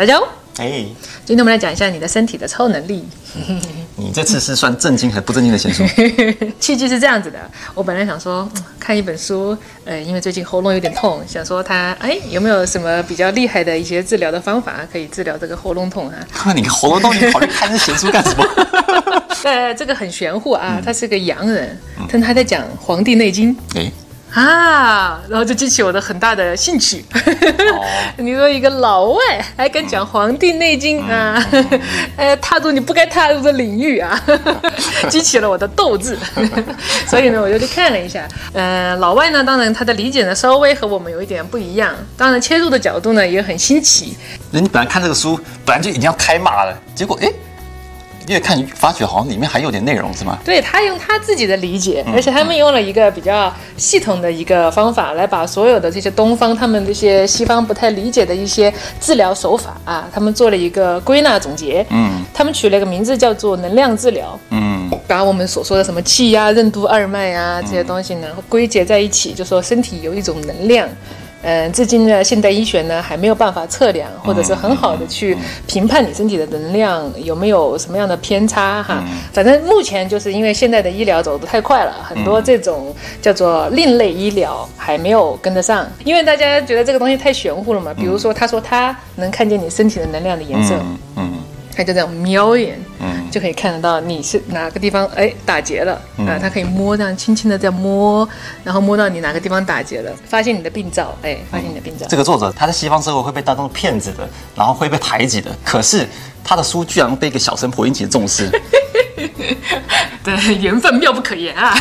大家好，哎，今天我们来讲一下你的身体的超能力。你这次是算正经还是不正经的闲书？契机是这样子的，我本来想说嗯看一本书，呃，因为最近喉咙有点痛，想说它哎有没有什么比较厉害的一些治疗的方法可以治疗这个喉咙痛啊？看你喉咙痛，你跑去看这闲书干什么？呃，这个很玄乎啊，他是个洋人，但他在讲《黄帝内经》。哎，啊，然后就激起我的很大的兴趣。你说一个老外还敢讲《黄帝内经》啊？呃，踏入你不该踏入的领域啊，激起了我的斗志。所以呢，我就去看了一下。呃，老外呢，当然他的理解呢稍微和我们有一点不一样，当然切入的角度呢也很新奇。人你本来看这个书，本来就已经要开骂了，结果哎，越看发觉好像里面还有点内容，是吗？对他用他自己的理解，而且他们用了一个比较系统的一个方法来把所有的这些东方他们这些西方不太理解的一些治疗手法啊，他们做了一个归纳总结。嗯他们取了一个名字叫做能量治疗，嗯，把我们所说的什么气呀、任督二脉啊这些东西呢归结在一起，就说身体有一种能量。嗯，至今呢，现代医学呢还没有办法测量，或者是很好的去评判你身体的能量有没有什么样的偏差哈。反正目前就是因为现在的医疗走得太快了，很多这种叫做另类医疗还没有跟得上，因为大家觉得这个东西太玄乎了嘛。比如说，他说他能看见你身体的能量的颜色，嗯嗯。他就这样瞄一眼，嗯就可以看得到你是哪个地方哎打结了、啊，他可以摸这样轻轻的这样摸，然后摸到你哪个地方打结了，发现你的病灶，哎，发现你的病灶。这个作者他在西方社会会被当成骗子的，然后会被排挤的，可是他的书居然被一个小神婆引起重视。对，缘分妙不可言啊。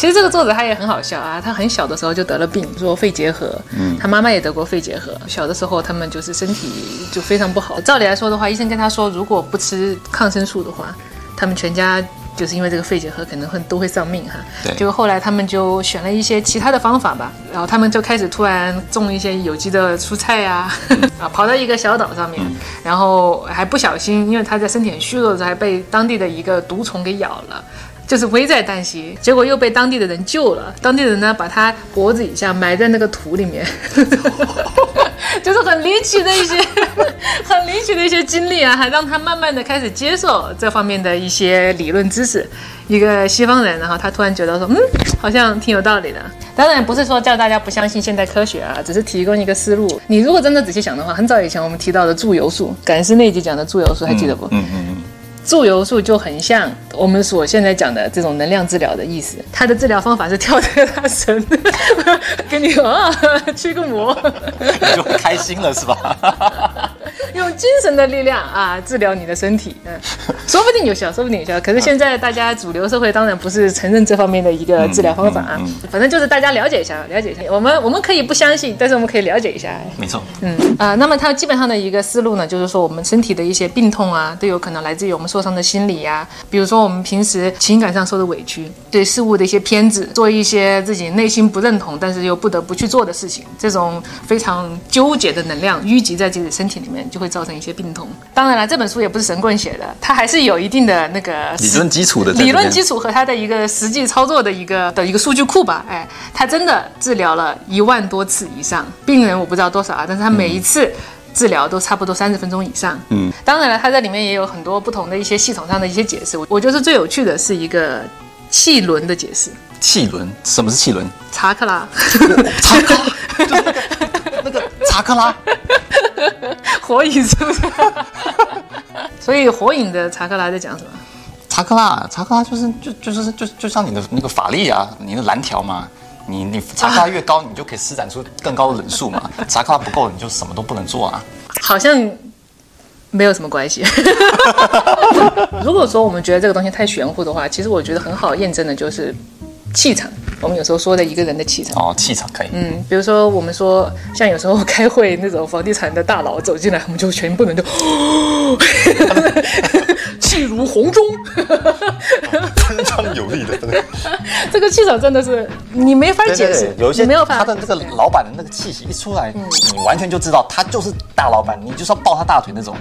其实这个作者他也很好笑啊，他很小的时候就得了病，说肺结核，嗯，他妈妈也得过肺结核。小的时候他们就是身体就非常不好。照理来说的话，医生跟他说，如果不吃抗生素的话，他们全家就是因为这个肺结核可能会都会丧命哈。对结果后来他们就选了一些其他的方法吧，然后他们就开始突然种一些有机的蔬菜呀、啊，跑到一个小岛上面，然后还不小心，因为他在身体很虚弱的时候，还被当地的一个毒虫给咬了。就是危在旦夕，结果又被当地的人救了。当地人呢，把他脖子以下埋在那个土里面，就是很离奇的一些、很离奇的一些经历啊，还让他慢慢的开始接受这方面的一些理论知识。一个西方人，然后他突然觉得说，嗯，好像挺有道理的。当然不是说叫大家不相信现代科学啊，只是提供一个思路。你如果真的仔细想的话，很早以前我们提到的祝由术，感恩师那集讲的祝由术，还记得不？嗯嗯嗯，祝由术就很像我们所现在讲的这种能量治疗的意思。它的治疗方法是跳在他身，给你啊 驱个魔，你就会开心了是吧？用精神的力量啊治疗你的身体，嗯，说不定有效，说不定有效。可是现在大家主流社会当然不是承认这方面的一个治疗方法啊，反正就是大家了解一下，了解一下。我们我们可以不相信，但是我们可以了解一下。没错，嗯啊、那么它基本上的一个思路呢，就是说我们身体的一些病痛啊，都有可能来自于我们受伤的心理呀、比如说我们平时情感上受的委屈，对事物的一些偏执，做一些自己内心不认同，但是又不得不去做的事情，这种非常纠结的能量淤积在自己的身体里面，就会造成一些病痛。当然了，这本书也不是神棍写的，它还是有一定的那个理论基础的理论基础和它的一个实际操作的一个的一个数据库吧。哎，他真的治疗了一万多次以上，病人我不知道多少啊，但是他每一次。治疗都差不多三十分钟以上，嗯，当然了，它在里面也有很多不同的一些系统上的一些解释。我我觉得最有趣的是一个气轮的解释，气轮，什么是气轮？查克拉，查克拉，就是那个那个查克拉，火影是不是？所以火影的查克拉在讲什么？查克拉，查克拉就是就就是就就像你的那个法力啊，你的蓝条嘛。你你查克拉越高，你就可以施展出更高的忍术嘛。查克拉不够，你就什么都不能做啊。好像没有什么关系。如果说我们觉得这个东西太玄乎的话，其实我觉得很好验证的就是气场。我们有时候说的一个人的气场。哦，气场可以。嗯，比如说我们说，像有时候开会那种房地产的大佬走进来，我们就全部人就 气如洪钟。这个气场真的是你没法解释，有一些没有他的那个老板的那个气息一出来，你完全就知道他就是大老板，你就是要抱他大腿那种。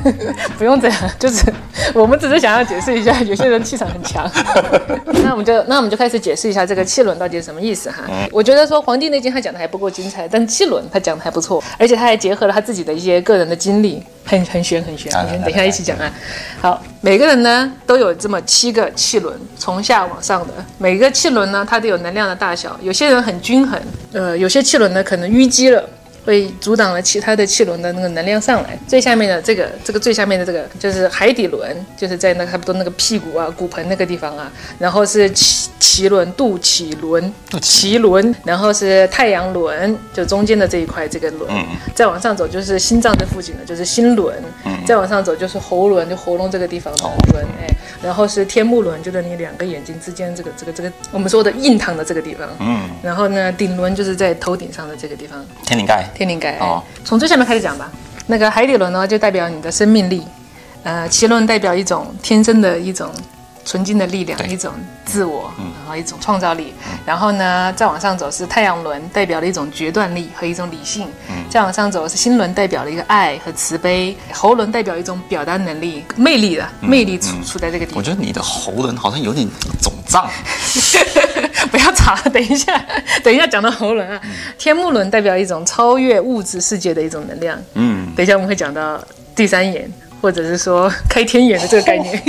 不用这样，就是我们只是想要解释一下，有些人气场很强。那我们就那我们就开始解释一下这个气轮到底是什么意思哈。我觉得说《黄帝内经》他讲的还不够精彩，但气轮他讲的还不错，而且他还结合了他自己的一些个人的经历，很很悬很悬很玄。来来等一下一起讲啊。好，每个人呢都有这么七个气轮，从下往上的，每个气轮呢它都有能量的大小，有些人很均衡，呃，有些气轮呢可能淤积了。会阻挡了其他的气轮的那个能量上来。最下面的这个，这个最下面的这个就是海底轮，就是在那差不多那个屁股啊、骨盆那个地方啊。然后是脐脐轮、肚脐轮、肚脐轮，然后是太阳轮，就中间的这一块这个轮。再往上走就是心脏这附近的，就是心轮。再往上走就是喉轮，就喉咙这个地方的轮。哎，然后是天目轮，就是你两个眼睛之间这个这个这个我们说的印堂的这个地方。嗯，然后呢，顶轮就是在头顶上的这个地方。天灵盖，天灵盖。哦从最下面开始讲吧。那个海底轮呢，就代表你的生命力；呃，脐轮代表一种天生的一种纯净的力量，一种自我，然后一种创造力。然后呢，再往上走是太阳轮，代表了一种决断力和一种理性。再往上走是心轮，代表了一个爱和慈悲。喉轮代表一种表达能力、魅力的魅力处处在这个地方。我觉得你的喉轮好像有点肿胀。不要吵，等一下，等一下讲到喉轮啊。天目轮代表一种超越物质世界的一种能量。嗯，等一下我们会讲到第三眼，或者是说开天眼的这个概念。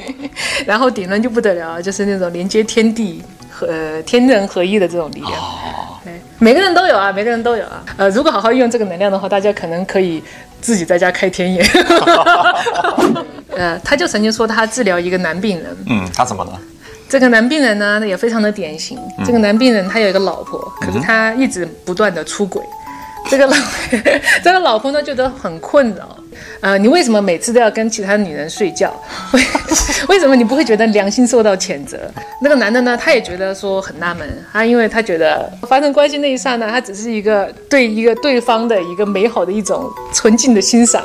然后顶轮就不得了，就是那种连接天地和、呃、天人合一的这种力量。对，每个人都有啊，每个人都有啊。呃，如果好好运用这个能量的话，大家可能可以自己在家开天眼。呃，他就曾经说他治疗一个男病人，嗯，他怎么了？这个男病人呢也非常的典型。这个男病人他有一个老婆，可是他一直不断的出轨。这个老 这个老婆呢觉得很困扰。呃，你为什么每次都要跟其他女人睡觉？为 为什么你不会觉得良心受到谴责？那个男的呢，他也觉得说很纳闷，他因为他觉得发生关系那一刹那，他只是一个对一个对方的一个美好的一种纯净的欣赏。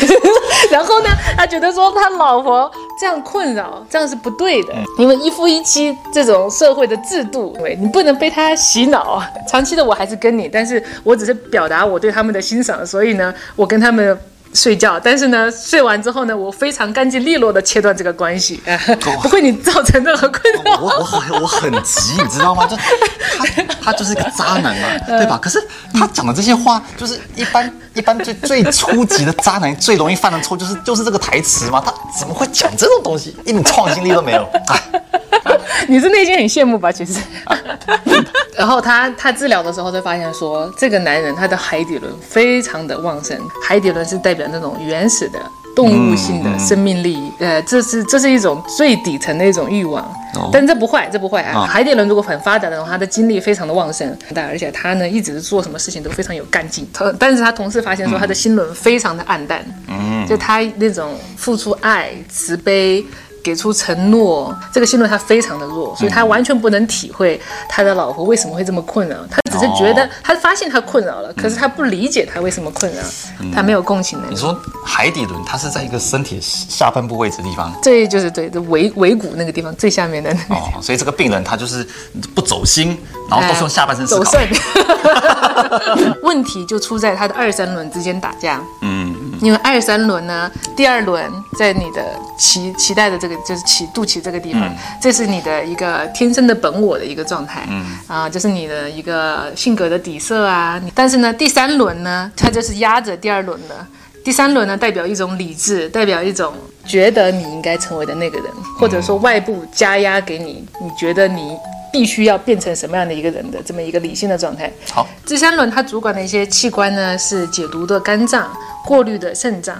然后呢，他觉得说他老婆这样困扰，这样是不对的，因为一夫一妻这种社会的制度，对你不能被他洗脑。长期的我还是跟你，但是我只是表达我对他们的欣赏，所以呢，我跟他们。睡觉，但是呢，睡完之后呢，我非常干净利落的切断这个关系，不会你造成任何困扰。我我很我很急，你知道吗？就他他就是个渣男嘛，对吧？可是他讲的这些话，就是一般一般最最初级的渣男最容易犯的错，就是就是这个台词嘛。他怎么会讲这种东西？一点创新力都没有。哎，你是内心很羡慕吧？其实，然后他他治疗的时候就发现说，这个男人他的海底轮非常的旺盛，海底轮是代表那种原始的动物性的生命力，呃，这是这是一种最底层的一种欲望，但这不坏，这不坏啊。海底轮如果很发达的话，他的精力非常的旺盛，但而且他呢一直是做什么事情都非常有干劲。他但是他同时发现说，他的心轮非常的暗淡，嗯，就他那种付出爱、慈悲。给出承诺，这个心轮他非常的弱，所以他完全不能体会他的老婆为什么会这么困扰。他只是觉得他发现他困扰了，可是他不理解他为什么困扰，他没有共情能力。你说海底轮，它是在一个身体下半部位置的地方，这就是对，这尾尾骨那个地方最下面的那个。哦，所以这个病人他就是不走心，然后都是用下半身思考。走肾，问题就出在他的二三轮之间打架。嗯，因为二三轮呢，第二轮在你的脐脐带的这个就是脐肚脐这个地方，这是你的一个天生的本我的一个状态。嗯，啊，就是你的一个性格的底色啊。但是呢，第三轮呢，它就是压着第二轮的。第三轮呢，代表一种理智，代表一种觉得你应该成为的那个人，或者说外部加压给你，你觉得你必须要变成什么样的一个人的这么一个理性的状态。好，第三轮它主管的一些器官呢，是解毒的肝脏、过滤的肾脏。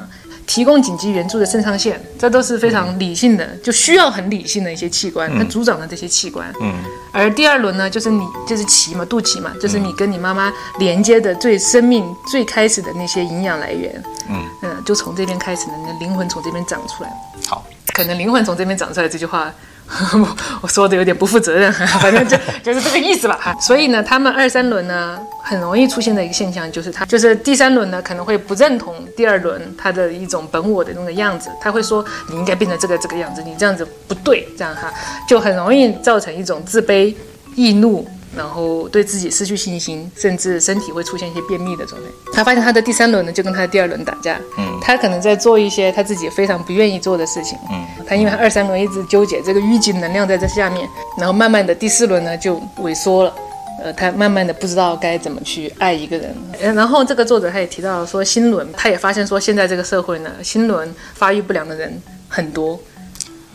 提供紧急援助的肾上腺，这都是非常理性的，就需要很理性的一些器官，它主长的这些器官。嗯，而第二轮呢，就是你就是脐嘛，肚脐嘛，就是你跟你妈妈连接的最生命最开始的那些营养来源。嗯嗯，就从这边开始，你的灵魂从这边长出来。好，可能灵魂从这边长出来这句话 我说的有点不负责任，反正就就是这个意思吧。哈，所以呢，他们二三轮呢，很容易出现的一个现象就是他就是第三轮呢可能会不认同第二轮他的一种本我的那个样子，他会说你应该变成这个这个样子，你这样子不对，这样哈就很容易造成一种自卑、易怒。然后对自己失去信心，甚至身体会出现一些便秘的状态。他发现他的第三轮呢，就跟他的第二轮打架。嗯，他可能在做一些他自己非常不愿意做的事情。嗯，他因为他二三轮一直纠结这个淤积能量在这下面，然后慢慢的第四轮呢就萎缩了。呃，他慢慢的不知道该怎么去爱一个人。然后这个作者他也提到说，心轮他也发现说，现在这个社会呢，心轮发育不良的人很多，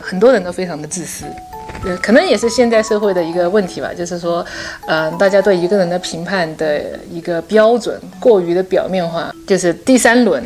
很多人都非常的自私。呃，可能也是现在社会的一个问题吧，就是说，嗯，大家对一个人的评判的一个标准过于的表面化，就是第三轮，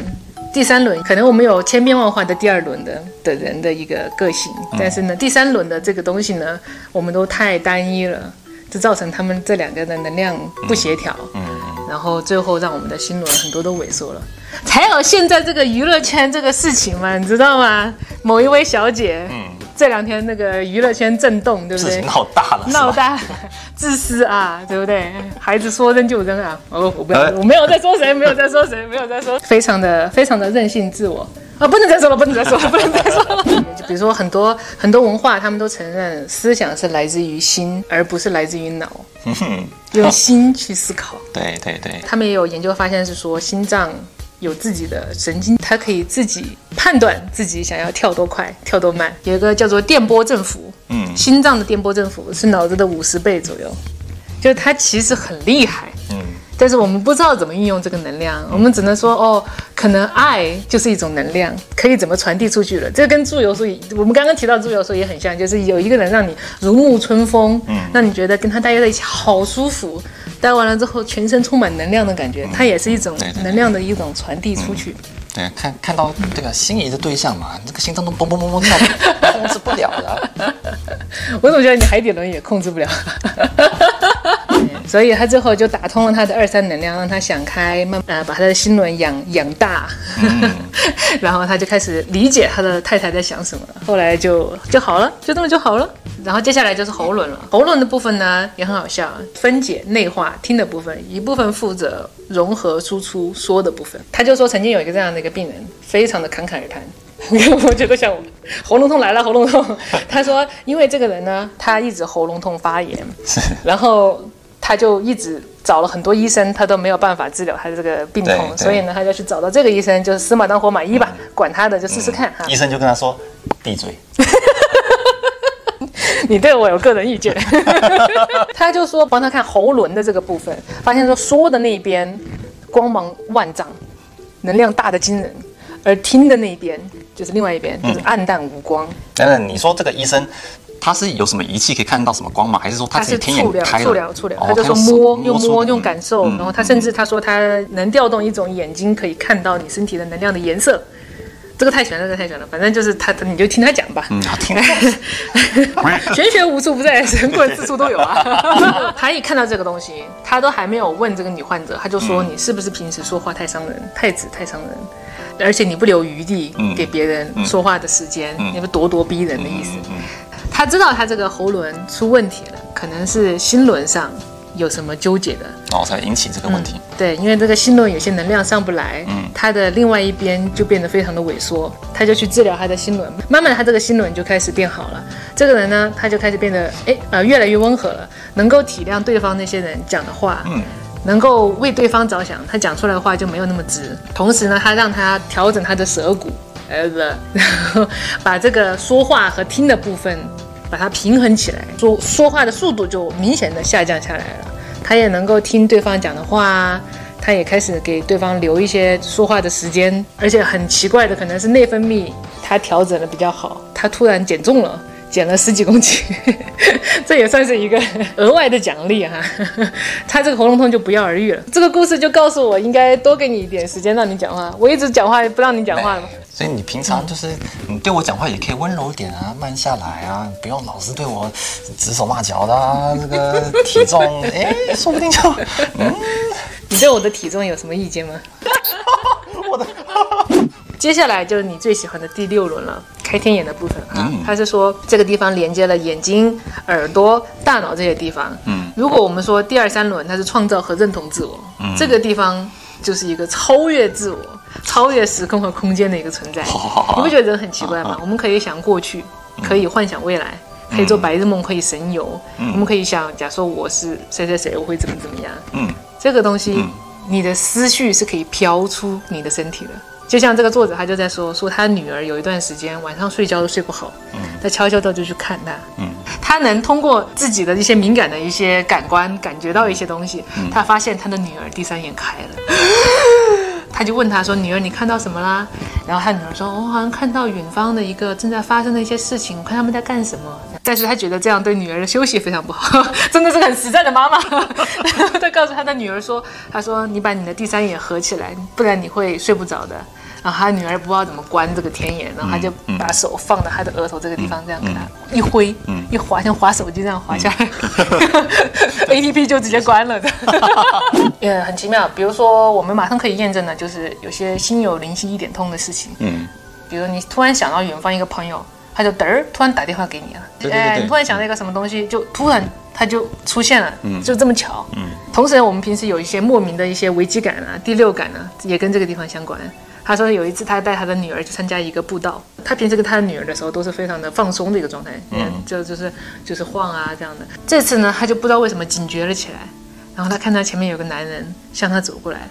第三轮可能我们有千变万化的第二轮的的人的一个个性，但是呢，第三轮的这个东西呢，我们都太单一了，就造成他们这两个的能量不协调，嗯，然后最后让我们的心轮很多都萎缩了，才有现在这个娱乐圈这个事情嘛，你知道吗？某一位小姐，嗯。这两天那个娱乐圈震动，对不对？闹大了，闹大，自私啊，对不对？孩子说扔就扔啊！哦，我不要，我没有在说谁，没有在说谁，没有在说，非常的非常的任性自我啊！不能再说了，不能再说了，不能再说了。就比如说很多很多文化，他们都承认思想是来自于心，而不是来自于脑，用心去思考。对对对，他们也有研究发现是说心脏。有自己的神经，它可以自己判断自己想要跳多快、跳多慢。有一个叫做电波振幅，嗯，心脏的电波振幅是脑子的五十倍左右，就它其实很厉害，嗯，但是我们不知道怎么运用这个能量，我们只能说哦，可能爱就是一种能量，可以怎么传递出去了。这跟祝由术，我们刚刚提到祝由术也很像，就是有一个人让你如沐春风，嗯，让你觉得跟他待在一起好舒服。待完了之后，全身充满能量的感觉，它也是一种能量的一种传递出去。对，看看到这个心仪的对象嘛，这个心脏都嘣嘣嘣嘣跳，控制不了了。我总觉得你海底轮也控制不了。所以他最后就打通了他的二三能量，让他想开，慢呃把他的心轮养养大，然后他就开始理解他的太太在想什么了。后来就就好了，就这么就好了。然后接下来就是喉轮了，喉轮的部分呢也很好笑，分解、内化、听的部分，一部分负责融合、输出、说的部分。他就说曾经有一个这样的一个病人，非常的侃侃而谈。我觉得像我喉咙痛来了，喉咙痛。他说，因为这个人呢，他一直喉咙痛发炎，然后他就一直找了很多医生，他都没有办法治疗他的这个病痛，所以呢，他就去找到这个医生，就是死马当活马医吧，管他的就试试看哈。医生就跟他说，闭嘴。你对我有个人意见。他就说帮他看喉轮的这个部分，发现说说的那边光芒万丈，能量大的惊人。而听的那一边就是另外一边，就是暗淡无光。等等，你说这个医生他是有什么仪器可以看到什么光吗？还是说他是天眼开触疗，触疗，他就说摸，用摸，用感受。然后他甚至他说他能调动一种眼睛可以看到你身体的能量的颜色。这个太玄了，这个太玄了。反正就是他，你就听他讲吧。嗯，好听。玄学无处不在，神棍四处都有啊。他一看到这个东西，他都还没有问这个女患者，他就说你是不是平时说话太伤人，太子太伤人。而且你不留余地给别人说话的时间，你不咄咄逼人的意思。他知道他这个喉轮出问题了，可能是心轮上有什么纠结的，哦，才引起这个问题。对，因为这个心轮有些能量上不来，嗯，他的另外一边就变得非常的萎缩，他就去治疗他的心轮，慢慢他这个心轮就开始变好了。这个人呢，他就开始变得哎呃越来越温和了，能够体谅对方那些人讲的话，嗯。能够为对方着想，他讲出来的话就没有那么直。同时呢，他让他调整他的舌骨，呃，然后 把这个说话和听的部分把它平衡起来，说说话的速度就明显的下降下来了。他也能够听对方讲的话，他也开始给对方留一些说话的时间。而且很奇怪的，可能是内分泌他调整的比较好，他突然减重了。减了十几公斤，这也算是一个额外的奖励哈。他这个喉咙痛就不药而愈了。这个故事就告诉我，应该多给你一点时间让你讲话。我一直讲话不让你讲话了。所以你平常就是你对我讲话也可以温柔点啊，慢下来啊，不用老是对我指手骂脚的啊。这个体重，哎，说不定就 嗯。你对我的体重有什么意见吗？我的。接下来就是你最喜欢的第六轮了。开天眼的部分啊嗯，他是说这个地方连接了眼睛、耳朵、大脑这些地方。嗯，如果我们说第二三轮它是创造和认同自我，这个地方就是一个超越自我、超越时空和空间的一个存在。好好好你不觉得很奇怪吗？我们可以想过去，可以幻想未来。可以做白日梦，可以神游。我们可以想，假说我是谁谁谁，我会怎么怎么样。嗯，这个东西，你的思绪是可以飘出你的身体的。就像这个作者，他就在说，说他女儿有一段时间晚上睡觉都睡不好，他悄悄的就去看他，嗯，他能通过自己的一些敏感的一些感官感觉到一些东西，他发现他的女儿第三眼开了，他就问他说：“女儿，你看到什么啦？”然后他女儿说：“我好像看到远方的一个正在发生的一些事情，我看他们在干什么。”但是他觉得这样对女儿的休息非常不好，真的是很实在的妈妈。他告诉他的女儿说：“他说你把你的第三眼合起来，不然你会睡不着的。”然后他女儿不知道怎么关这个天眼，然后他就把手放到他的额头这个地方，这样给他一挥，一划像划手机这样划下来，A P P 就直接关了的。也很奇妙，比如说我们马上可以验证的，就是有些心有灵犀一点通的事情。嗯，比如你突然想到远方一个朋友，他就嘚儿突然打电话给你了，对对对对哎你突然想到一个什么东西，就突然他就出现了，嗯就这么巧。嗯，同时我们平时有一些莫名的一些危机感啊、第六感啊，也跟这个地方相关。他说有一次他带他的女儿去参加一个步道，他平时跟他的女儿的时候都是非常的放松的一个状态，嗯，就就是就是晃啊这样的。这次呢，他就不知道为什么警觉了起来，然后他看到前面有个男人向他走过来，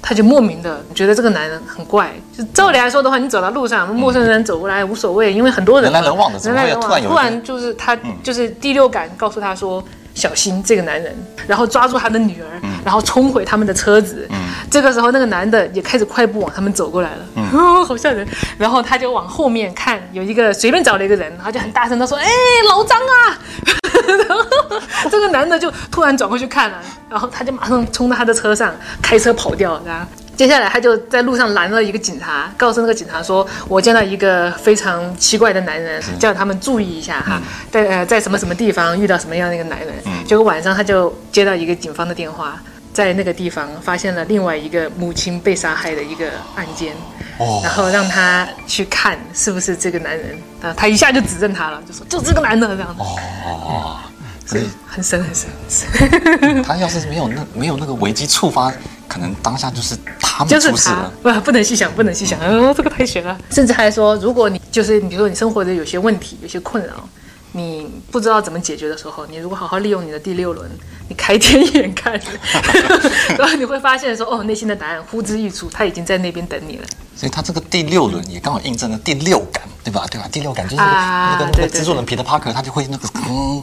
他就莫名的觉得这个男人很怪。就照理来说的话，你走到路上，陌生人走过来无所谓，因为很多人人来人往的人来人往，突然就是他就是第六感告诉他说。小心这个男人，然后抓住他的女儿，然后冲回他们的车子。这个时候，那个男的也开始快步往他们走过来了，哦，好吓人。然后他就往后面看，有一个随便找了一个人，然后就很大声的说：“哎，老张啊！” 然后这个男的就突然转过去看了，然后他就马上冲到他的车上，开车跑掉，然后。接下来，他就在路上拦了一个警察，告诉那个警察说：“我见到一个非常奇怪的男人，叫他们注意一下哈，在呃在什么什么地方遇到什么样的一个男人。”结果晚上他就接到一个警方的电话，在那个地方发现了另外一个母亲被杀害的一个案件，哦。然后让他去看是不是这个男人啊，他一下就指认他了，就说就这个男的这样子，哦，所以很深很深很深。他要是没有那没有那个危机触发，可能当下就是他们出事了。，不不能细想，不能细想，哦，这个太悬了。甚至还说，如果你就是比如说你生活的有些问题、有些困扰，你不知道怎么解决的时候，你如果好好利用你的第六轮，你开天眼看，然后你会发现说，哦，内心的答案呼之欲出，他已经在那边等你了。所以他这个第六轮也刚好印证了第六感，对吧？对吧？第六感就是那个、啊那个那个制作人彼得帕克，他就会那个嗯，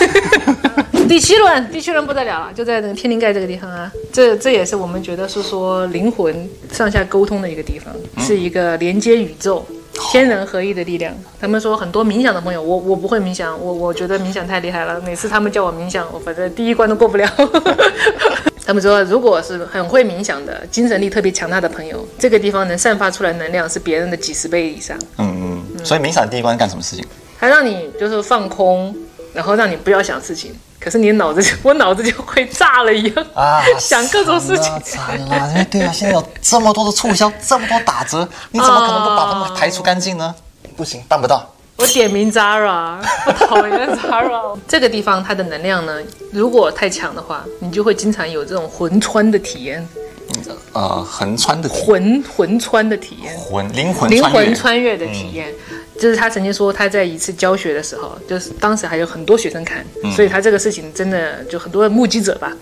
第七轮，第七轮不得了了，就在那个天灵盖这个地方啊。这这也是我们觉得是说灵魂上下沟通的一个地方，是一个连接宇宙、天人合一的力量。他们说很多冥想的朋友，我我不会冥想，我我觉得冥想太厉害了，每次他们叫我冥想，我反正第一关都过不了。他们说，如果是很会冥想的、精神力特别强大的朋友，这个地方能散发出来能量是别人的几十倍以上。嗯嗯，所以冥想第一关干什么事情？它让你就是放空，然后让你不要想事情。可是你的脑子就，我脑子就会炸了一样啊，想各种事情。惨了，惨了！对啊，现在有这么多的促销，这么多打折，你怎么可能不把它们排除干净呢？不行，办不到。我点名 Zara，我讨厌 Zara。这个地方它的能量呢，如果太强的话，你就会经常有这种魂穿的体验，呃，横穿的魂魂穿的体验。魂灵魂灵魂穿越，的体验，就是他曾经说他在一次教学的时候，就是当时还有很多学生看，所以他这个事情真的就很多目击者吧。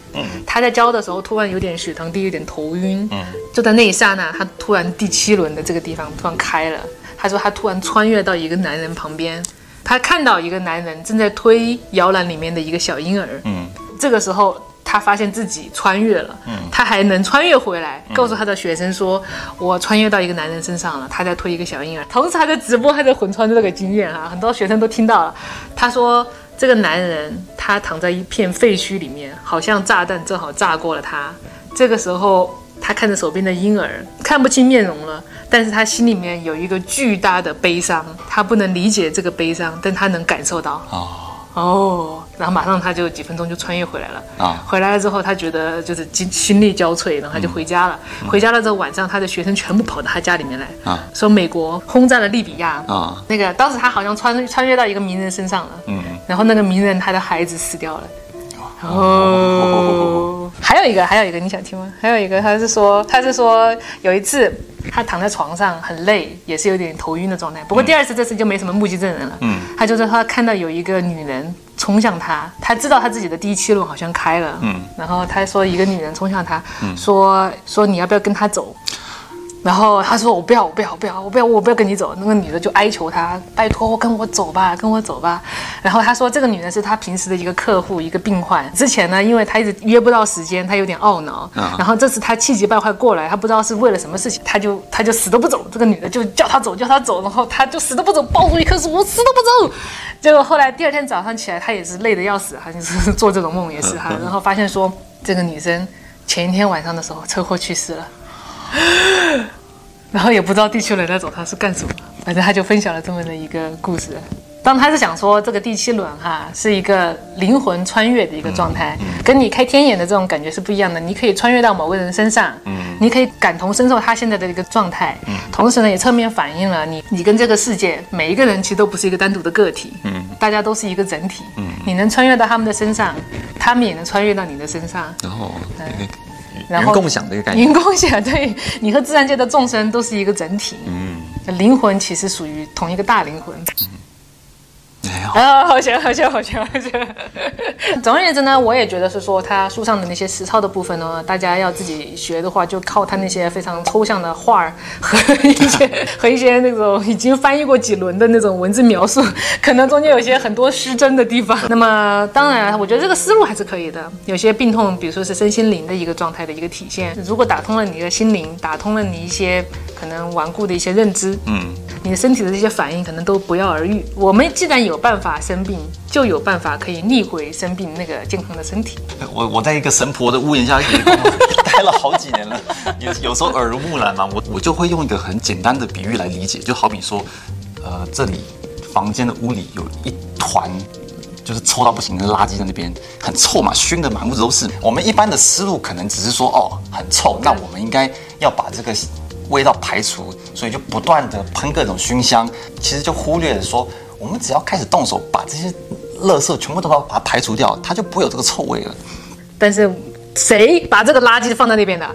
他在教的时候突然有点血糖低，有点头晕，就在那一刹那，他突然第七轮的这个地方突然开了。他说他突然穿越到一个男人旁边，他看到一个男人正在推摇篮里面的一个小婴儿。嗯，这个时候他发现自己穿越了，他还能穿越回来，告诉他的学生说：“我穿越到一个男人身上了，他在推一个小婴儿。”同时还在直播还在魂穿这个经验啊，很多学生都听到了。他说：“这个男人他躺在一片废墟里面，好像炸弹正好炸过了他。这个时候他看着手边的婴儿，看不清面容了。”但是他心里面有一个巨大的悲伤，他不能理解这个悲伤，但他能感受到。哦，哦，然后马上他就几分钟就穿越回来了。啊回来了之后，他觉得就是心心力交瘁，然后他就回家了。回家了之后，晚上他的学生全部跑到他家里面来，啊说美国轰炸了利比亚。啊那个当时他好像穿穿越到一个名人身上了，嗯然后那个名人他的孩子死掉了。哦，还有一个，还有一个，你想听吗？还有一个，他是说，他是说有一次他躺在床上很累，也是有点头晕的状态。不过第二次这次就没什么目击证人了。嗯，他就是他看到有一个女人冲向他，他知道他自己的第七轮好像开了。嗯，然后他说一个女人冲向他，说说你要不要跟他走？然后他说：“我不要，我不要，我不要，我不要，我不要跟你走。”那个女的就哀求他：“拜托，跟我走吧，跟我走吧。”然后他说：“这个女人是他平时的一个客户，一个病患。之前呢，因为他一直约不到时间，他有点懊恼。然后这次他气急败坏过来，他不知道是为了什么事情，他就他就死都不走。这个女的就叫他走，叫他走，然后他就死都不走，抱住一棵树，我死都不走。结果后来第二天早上起来，他也是累得要死，他就是做这种梦也是哈，然后发现说这个女生前一天晚上的时候车祸去世了。然后也不知道地球人在找他是干什么，反正他就分享了这么的一个故事。当他是想说这个第七轮哈是一个灵魂穿越的一个状态，跟你开天眼的这种感觉是不一样的。你可以穿越到某个人身上，嗯你可以感同身受他现在的一个状态，嗯同时呢也侧面反映了你你跟这个世界每一个人其实都不是一个单独的个体，嗯大家都是一个整体。嗯你能穿越到他们的身上，他们也能穿越到你的身上。然后一个然后云共享的一个概念。云共享，对你和自然界的众生都是一个整体。嗯，灵魂其实属于同一个大灵魂。啊，好笑，好笑，好笑，好笑。总而言之呢，我也觉得是说，他书上的那些实操的部分呢，大家要自己学的话，就靠他那些非常抽象的画儿和一些 和一些那种已经翻译过几轮的那种文字描述，可能中间有些很多失真的地方。那么当然，我觉得这个思路还是可以的。有些病痛，比如说是身心灵的一个状态的一个体现，如果打通了你的心灵，打通了你一些可能顽固的一些认知，嗯，你的身体的这些反应可能都不药而愈。我们既然有办法生病，就有办法可以逆回生病那个健康的身体。我我在一个神婆的屋檐下也待了好几年了，有有时候耳濡目染嘛，我我就会用一个很简单的比喻来理解，就好比说，呃，这里房间的屋里有一团。就是臭到不行的垃圾在那边，很臭嘛，熏的满屋子都是。我们一般的思路可能只是说，哦，很臭，那我们应该要把这个味道排除，所以就不断的喷各种熏香，其实就忽略了说，我们只要开始动手，把这些垃圾全部都把它排除掉，它就不会有这个臭味了。但是谁把这个垃圾放在那边的？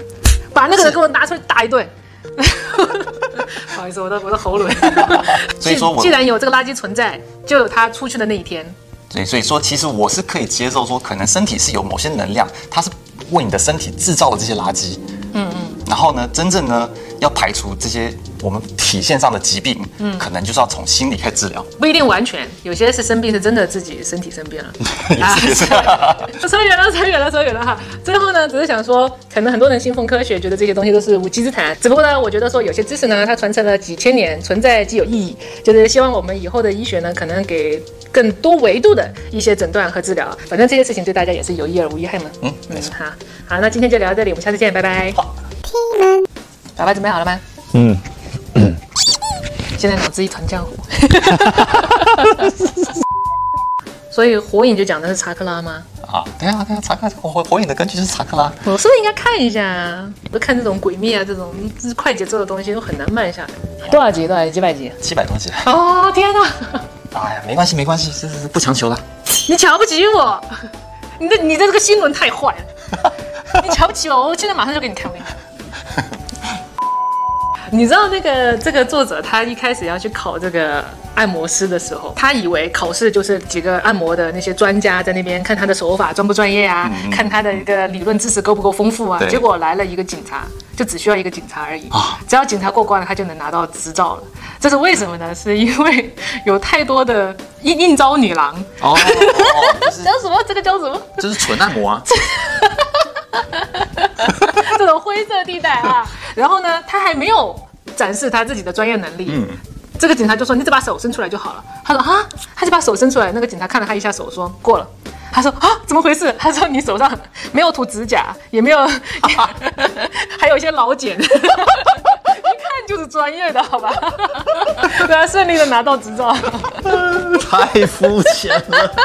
把那个人给我拿出来打一顿。不好意思，我的我的喉咙。所以说既然有这个垃圾存在，就有它出去的那一天。对，所以说其实我是可以接受说，可能身体是有某些能量，它是为你的身体制造了这些垃圾。嗯嗯。然后呢，真正呢要排除这些我们体现上的疾病，嗯，可能就是要从心理开始治疗。不一定完全，有些是生病是真的自己身体生病了。也是也是扯远了，扯远了，扯远了哈。最后呢，只是想说，可能很多人信奉科学，觉得这些东西都是无稽之谈。只不过呢，我觉得说有些知识呢，它传承了几千年，存在即有意义。就是希望我们以后的医学呢，可能给更多维度的一些诊断和治疗。反正这些事情对大家也是有益而无一害嘛。嗯，没错。好，好，那今天就聊到这里，我们下次见，拜拜。好。爸爸准备好了吗？嗯，现在脑子一团浆糊。所以火影就讲的是查克拉吗？啊，对啊，对啊，查克拉火火影的根据就是查克拉。我是不是应该看一下啊？我看这种鬼灭啊，这种快节奏的东西都很难慢下来。多少集？多少集？几百集？七百多集。哦，天哪！哎呀，没关系，没关系，是是是，不强求了。你瞧不起我，你的你的这个新闻太坏了，你瞧不起我，我现在马上就给你看，我跟你知道那个这个作者他一开始要去考这个按摩师的时候，他以为考试就是几个按摩的那些专家在那边看他的手法专不专业啊，看他的一个理论知识够不够丰富啊。对结果来了一个警察，就只需要一个警察而已啊只要警察过关了，他就能拿到执照了。这是为什么呢？是因为有太多的应应招女郎，哦，叫什么？这个叫什么？这是纯按摩啊。这种灰色地带啊。然后呢，他还没有展示他自己的专业能力。嗯这个警察就说：“你只把手伸出来就好了。”他说：“啊。”他就把手伸出来。那个警察看了他一下手，说：“过了。”他说：“啊，怎么回事？”他说：“你手上没有涂指甲，也没有，还有一些老茧，一看就是专业的，好吧？” 对啊，顺利的拿到执照。太肤浅了。